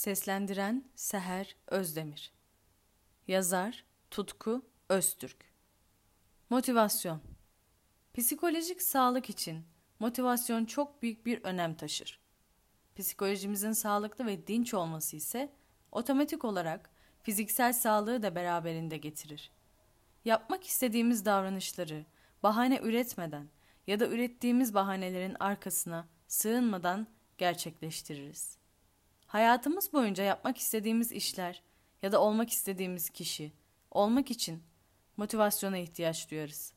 Seslendiren Seher Özdemir Yazar Tutku Öztürk Motivasyon Psikolojik sağlık için motivasyon çok büyük bir önem taşır. Psikolojimizin sağlıklı ve dinç olması ise otomatik olarak fiziksel sağlığı da beraberinde getirir. Yapmak istediğimiz davranışları bahane üretmeden ya da ürettiğimiz bahanelerin arkasına sığınmadan gerçekleştiririz. Hayatımız boyunca yapmak istediğimiz işler ya da olmak istediğimiz kişi olmak için motivasyona ihtiyaç duyarız.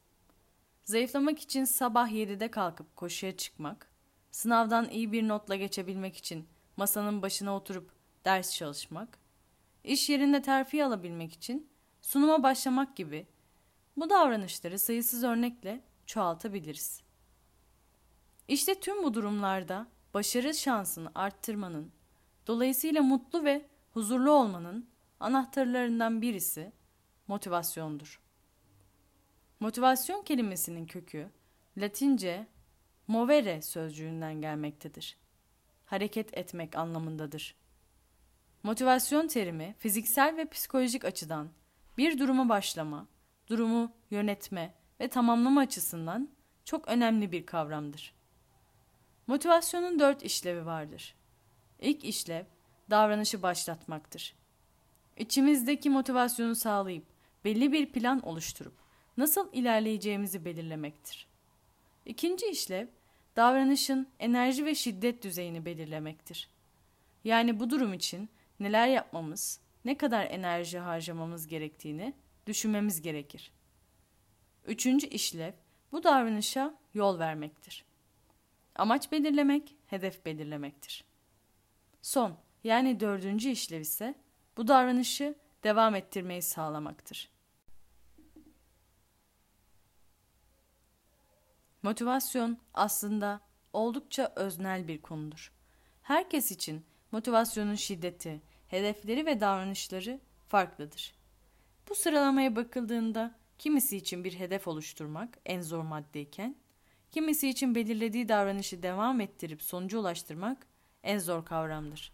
Zayıflamak için sabah 7'de kalkıp koşuya çıkmak, sınavdan iyi bir notla geçebilmek için masanın başına oturup ders çalışmak, iş yerinde terfi alabilmek için sunuma başlamak gibi bu davranışları sayısız örnekle çoğaltabiliriz. İşte tüm bu durumlarda başarı şansını arttırmanın, dolayısıyla mutlu ve huzurlu olmanın anahtarlarından birisi motivasyondur. Motivasyon kelimesinin kökü Latince movere sözcüğünden gelmektedir. Hareket etmek anlamındadır. Motivasyon terimi fiziksel ve psikolojik açıdan bir duruma başlama, durumu yönetme ve tamamlama açısından çok önemli bir kavramdır. Motivasyonun dört işlevi vardır. İlk işlev davranışı başlatmaktır. İçimizdeki motivasyonu sağlayıp belli bir plan oluşturup nasıl ilerleyeceğimizi belirlemektir. İkinci işlev davranışın enerji ve şiddet düzeyini belirlemektir. Yani bu durum için neler yapmamız, ne kadar enerji harcamamız gerektiğini düşünmemiz gerekir. Üçüncü işlev bu davranışa yol vermektir. Amaç belirlemek, hedef belirlemektir. Son yani dördüncü işlev ise bu davranışı devam ettirmeyi sağlamaktır. Motivasyon aslında oldukça öznel bir konudur. Herkes için motivasyonun şiddeti, hedefleri ve davranışları farklıdır. Bu sıralamaya bakıldığında kimisi için bir hedef oluşturmak en zor maddeyken, kimisi için belirlediği davranışı devam ettirip sonuca ulaştırmak en zor kavramdır.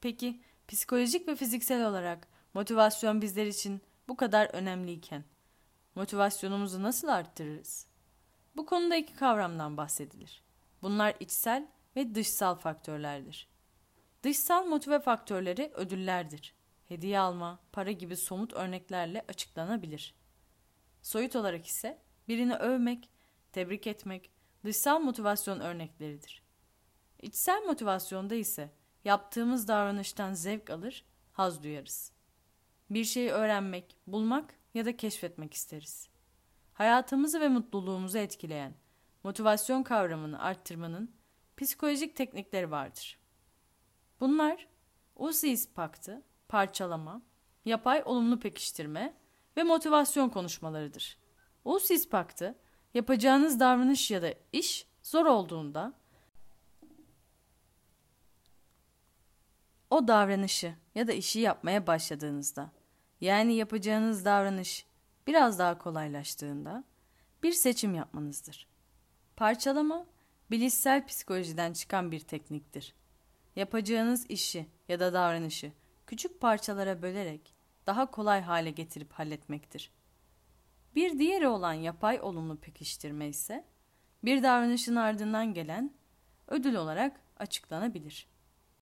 Peki psikolojik ve fiziksel olarak motivasyon bizler için bu kadar önemliyken motivasyonumuzu nasıl arttırırız? Bu konuda iki kavramdan bahsedilir. Bunlar içsel ve dışsal faktörlerdir. Dışsal motive faktörleri ödüllerdir. Hediye alma, para gibi somut örneklerle açıklanabilir. Soyut olarak ise birini övmek, tebrik etmek dışsal motivasyon örnekleridir. İçsel motivasyonda ise yaptığımız davranıştan zevk alır, haz duyarız. Bir şeyi öğrenmek, bulmak ya da keşfetmek isteriz. Hayatımızı ve mutluluğumuzu etkileyen motivasyon kavramını arttırmanın psikolojik teknikleri vardır. Bunlar Usis paktı, parçalama, yapay olumlu pekiştirme ve motivasyon konuşmalarıdır. Usis paktı, yapacağınız davranış ya da iş zor olduğunda o davranışı ya da işi yapmaya başladığınızda yani yapacağınız davranış biraz daha kolaylaştığında bir seçim yapmanızdır. Parçalama bilişsel psikolojiden çıkan bir tekniktir. Yapacağınız işi ya da davranışı küçük parçalara bölerek daha kolay hale getirip halletmektir. Bir diğeri olan yapay olumlu pekiştirme ise bir davranışın ardından gelen ödül olarak açıklanabilir.